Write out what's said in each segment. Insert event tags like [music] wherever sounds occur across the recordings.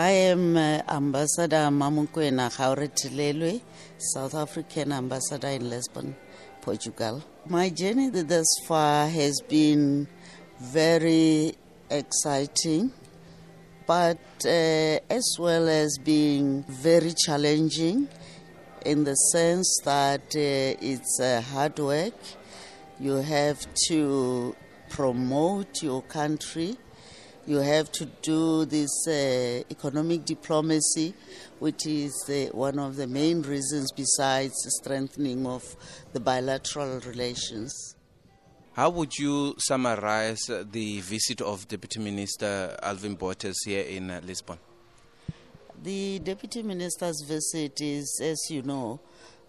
I am uh, Ambassador Mamokwena Gaoretelelwe, South African Ambassador in Lisbon, Portugal. My journey thus far has been very exciting, but uh, as well as being very challenging in the sense that uh, it's uh, hard work. You have to promote your country you have to do this uh, economic diplomacy, which is uh, one of the main reasons besides the strengthening of the bilateral relations. How would you summarize the visit of Deputy Minister Alvin Botes here in uh, Lisbon? The Deputy Minister's visit is, as you know,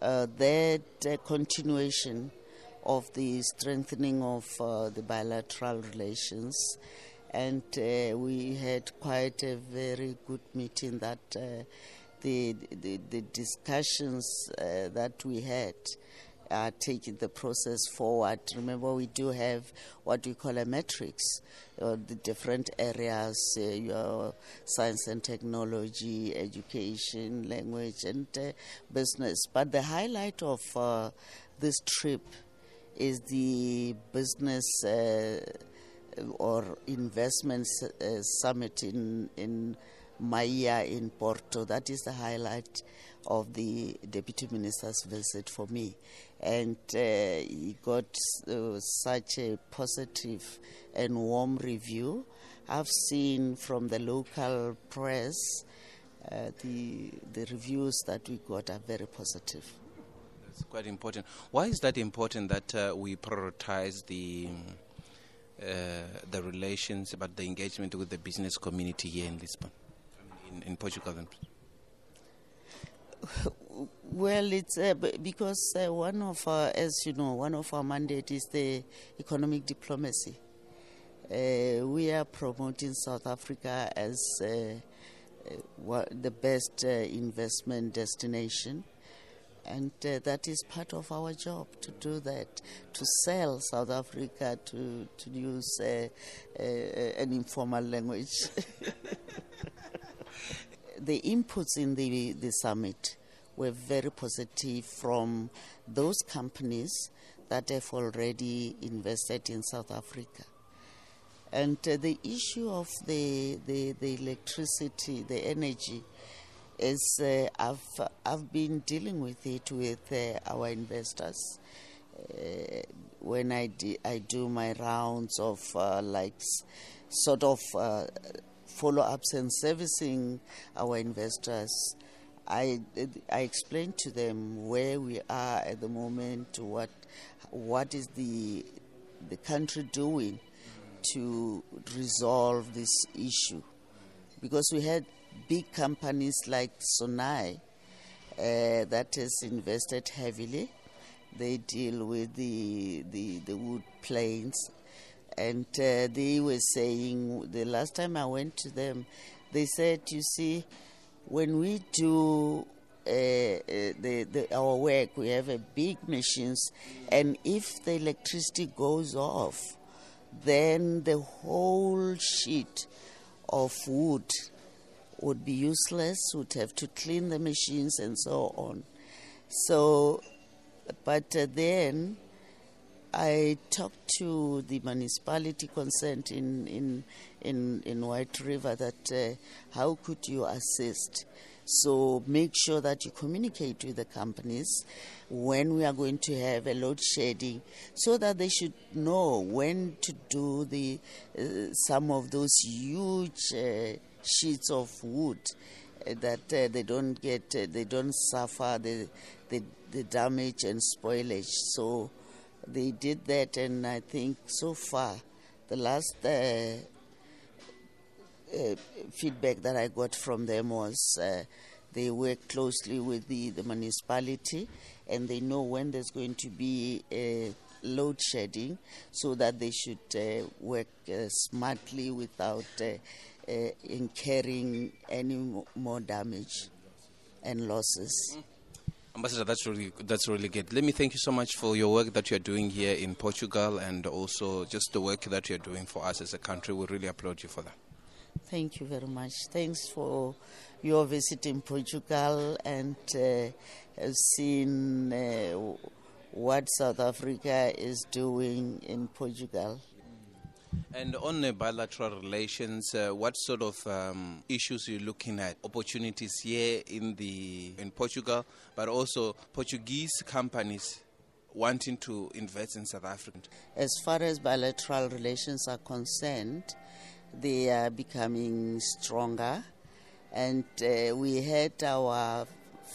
uh, that uh, continuation of the strengthening of uh, the bilateral relations and uh, we had quite a very good meeting that uh, the, the, the discussions uh, that we had are taking the process forward. Remember, we do have what we call a matrix, uh, the different areas, uh, your science and technology, education, language, and uh, business. But the highlight of this trip is the business or investment uh, summit in in Maia in Porto. That is the highlight of the deputy minister's visit for me, and uh, he got uh, such a positive and warm review. I've seen from the local press uh, the the reviews that we got are very positive. That's quite important. Why is that important that uh, we prioritize the uh, the relations, about the engagement with the business community here in Lisbon, in, in Portugal? Well, it's uh, because uh, one of our, as you know, one of our mandate is the economic diplomacy. Uh, we are promoting South Africa as uh, the best uh, investment destination and uh, that is part of our job to do that, to sell South Africa, to, to use uh, uh, an informal language. [laughs] the inputs in the, the summit were very positive from those companies that have already invested in South Africa. And uh, the issue of the, the, the electricity, the energy, is uh, I've I've been dealing with it with uh, our investors. Uh, when I di- I do my rounds of uh, like sort of uh, follow ups and servicing our investors, I I explain to them where we are at the moment, what what is the the country doing to resolve this issue, because we had big companies like Sonae uh, that has invested heavily. They deal with the, the, the wood planes. And uh, they were saying, the last time I went to them, they said, you see, when we do uh, uh, the, the, our work, we have a big machines, and if the electricity goes off, then the whole sheet of wood would be useless, would have to clean the machines and so on. So, but uh, then I talked to the municipality concerned in, in, in, in White River that uh, how could you assist? So make sure that you communicate with the companies when we are going to have a load shedding, so that they should know when to do the uh, some of those huge uh, sheets of wood uh, that uh, they don't get, uh, they don't suffer the, the, the damage and spoilage. So they did that, and I think so far, the last uh, feedback that I got from them was they work closely with the, the municipality and they know when there's going to be a load shedding so that they should work smartly without incurring any more damage and losses. Ambassador, that's really that's really good. Let me thank you so much for your work that you're doing here in Portugal and also just the work that you're doing for us as a country. We really applaud you for that. Thank you very much. Thanks for your visit in Portugal and uh, have seen uh, what South Africa is doing in Portugal. And on the bilateral relations, uh, what sort of um, issues are you looking at? Opportunities here in the in Portugal, but also Portuguese companies wanting to invest in South Africa. As far as bilateral relations are concerned, they are becoming stronger. And uh, we had our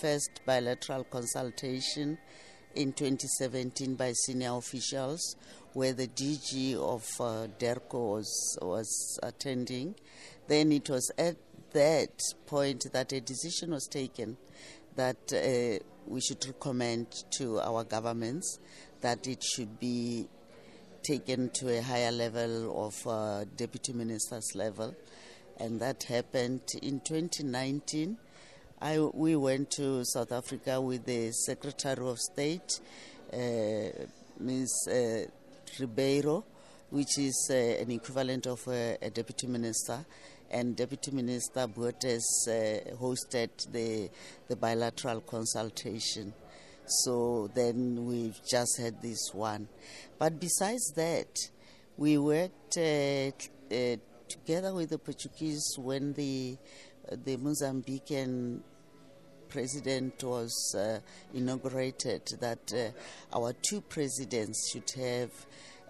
first bilateral consultation in 2017 by senior officials, where the DG of uh, DIRCO was, was attending. Then it was at that point that a decision was taken that uh, we should recommend to our governments that it should be taken to a higher level of uh, deputy ministers level, and that happened in 2019. I, we went to South Africa with the Secretary of State, uh, Ms. Uh, Ribeiro, which is uh, an equivalent of a, a, deputy minister, and Deputy Minister Botes uh, hosted the, the bilateral consultation. So then we've just had this one. But besides that, we worked uh, uh, together with the Portuguese when the the Mozambican president was uh, inaugurated. That uh, our two presidents should have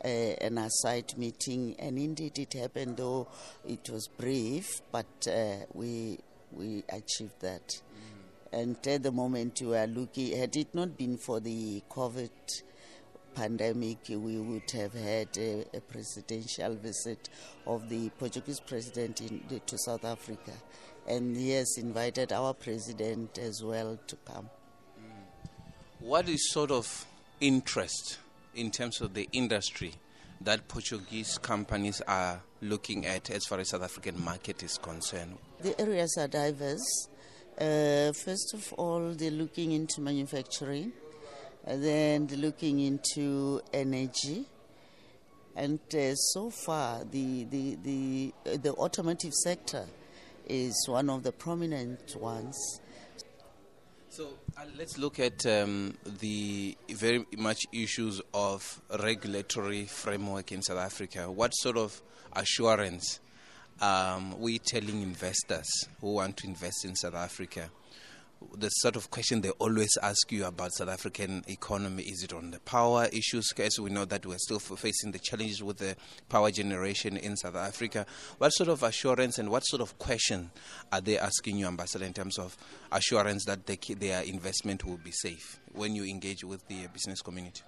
uh, an aside meeting, and indeed it happened. Though it was brief, but uh, we we achieved that. And at the moment, we are looking, had it not been for the COVID pandemic, we would have had a, a presidential visit of the Portuguese president in, to South Africa. And he has invited our president as well to come. What is sort of interest in terms of the industry that Portuguese companies are looking at as far as South African market is concerned? The areas are diverse. Uh, first of all, they're looking into manufacturing, then they're looking into energy, and uh, so far the the the uh, the automotive sector is one of the prominent ones. So uh, let's look at um, the very much issues of regulatory framework in South Africa. What sort of assurance um, we telling investors who want to invest in South Africa the sort of question they always ask you about South African economy is it on the power issues? As we know that we're still facing the challenges with the power generation in South Africa. What sort of assurance and what sort of question are they asking you, Ambassador, in terms of assurance that they, their investment will be safe when you engage with the business community?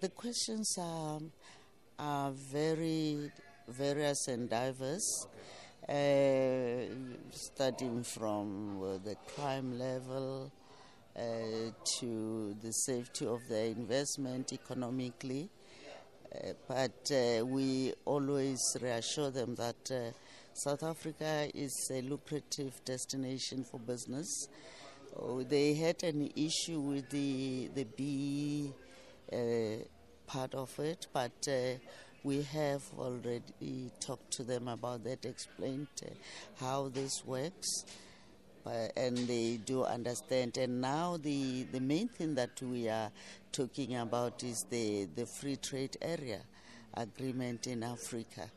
The questions are, are very various and diverse. Uh, starting from uh, the crime level uh, to the safety of the investment economically. Uh, but uh, we always reassure them that uh, South Africa is a lucrative destination for business. Oh, they had an issue with the the B part of it, but we have already talked to them about that, explained uh, how this works, uh, and they do understand. And now the, the main thing that we are talking about is the, the free trade area agreement in Africa.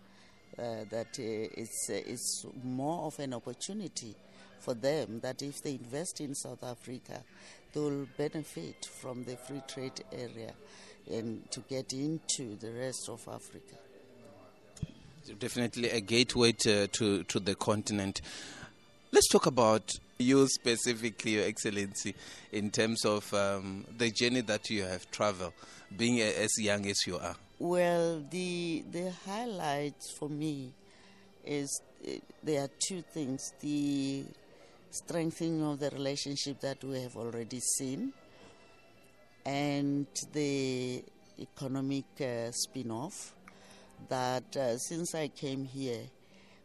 Uh, that uh, it's, uh, it's more of an opportunity for them that if they invest in South Africa, they will benefit from the free trade area and to get into the rest of Africa. Definitely a gateway to, to, to the continent. Let's talk about you specifically, Your Excellency, in terms of um, the journey that you have traveled, being as young as you are. Well, the the highlight for me is uh, there are two things: the strengthening of the relationship that we have already seen, and the economic uh, spin off that uh, since I came here,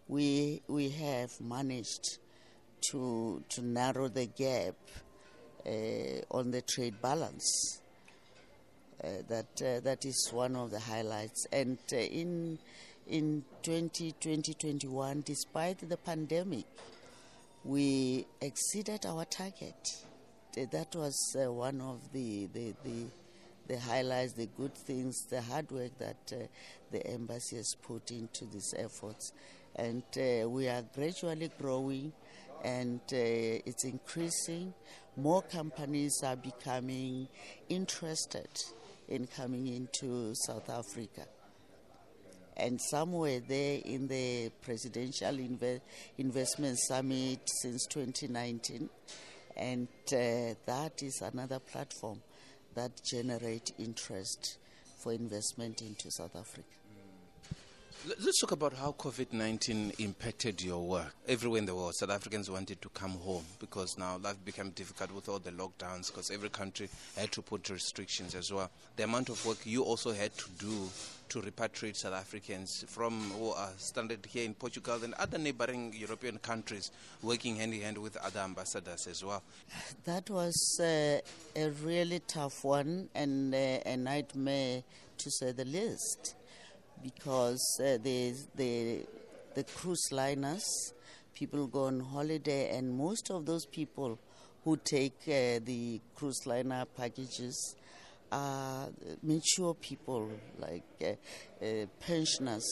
we, we have managed to, to narrow the gap uh, on the trade balance. Uh, that, uh, that is one of the highlights. And in, in 2020-2021, despite the pandemic, we exceeded our target. That was uh, one of the, the, the, the, highlights, the good things, the hard work that uh, the embassy has put into these efforts. And uh, we are gradually growing and uh, it's increasing. More companies are becoming interested in coming into South Africa. And somewhere there in the Presidential Inve- Investment Summit since 2019, and uh, that is another platform that generates interest for investment into South Africa. Let's talk about how COVID 19 impacted your work. Everywhere in the world, South Africans wanted to come home because now life became difficult with all the lockdowns because every country had to put restrictions as well. The amount of work you also had to do to repatriate South Africans from who are stranded here in Portugal and other neighboring European countries, working hand in hand with other ambassadors as well. That was uh, a really tough one and uh, a nightmare to say the least because uh, the, the, the cruise liners, people go on holiday, and most of those people who take uh, the cruise liner packages are mature people, like uh, uh pensioners.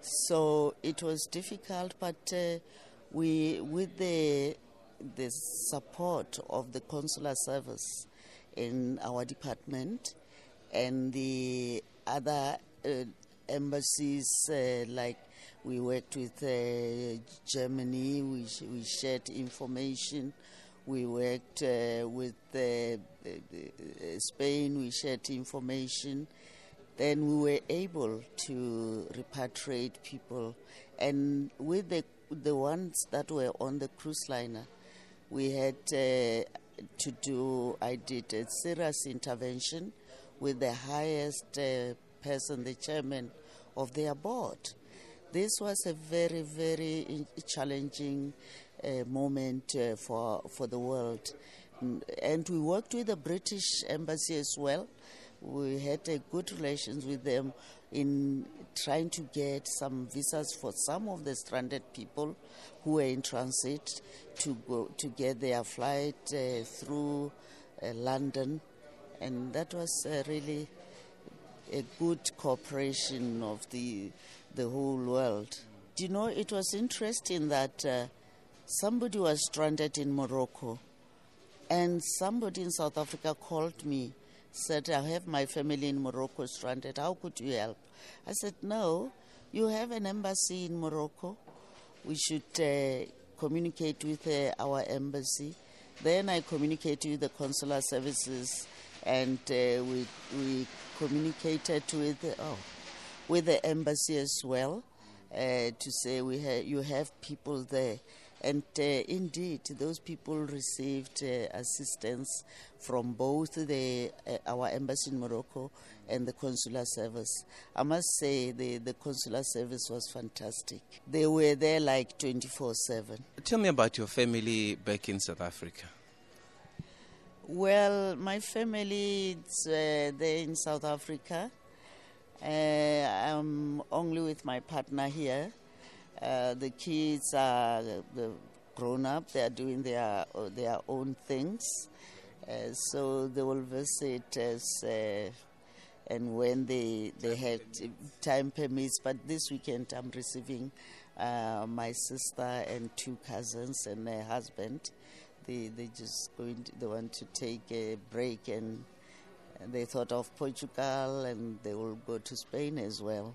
So it was difficult, but uh, we, with the the support of the consular service in our department and the other uh, embassies, uh, like we worked with uh, Germany, we, sh- we shared information. We worked uh, with uh, Spain, we shared information. Then we were able to repatriate people. And with the, the ones that were on the cruise liner, we had uh, to do, I did a serious intervention with the highest uh, person, the chairman of their board. This was a very, very challenging uh, moment uh, for, for the world. And we worked with the British Embassy as well. We had a good relations with them in trying to get some visas for some of the stranded people who were in transit to go to get their flight uh, through uh, London, and that was uh, really a good cooperation of the the whole world. Do you know it was interesting that uh, somebody was stranded in Morocco, and somebody in South Africa called me, said, "I have my family in Morocco stranded. How could you help?" I said, "No, you have an embassy in Morocco. We should uh, communicate with uh, our embassy." Then I communicated with the consular services, and uh, we we communicated with oh, with the embassy as well uh, to say we ha- you have people there. And uh, indeed, those people received uh, assistance from both the uh, our embassy in Morocco and the consular service. I must say the, the consular service was fantastic. They were there like 24 7. Tell me about your family back in South Africa. Well, my family is uh, there in South Africa. Uh, I'm only with my partner here. Uh, the kids are grown up; they are doing their their own things. Uh, so they will visit us, uh, and when they they have time permits. But this weekend, I'm receiving uh, my sister and two cousins and their husband they they just going to, they want to take a break and, and they thought of Portugal and they will go to Spain as well.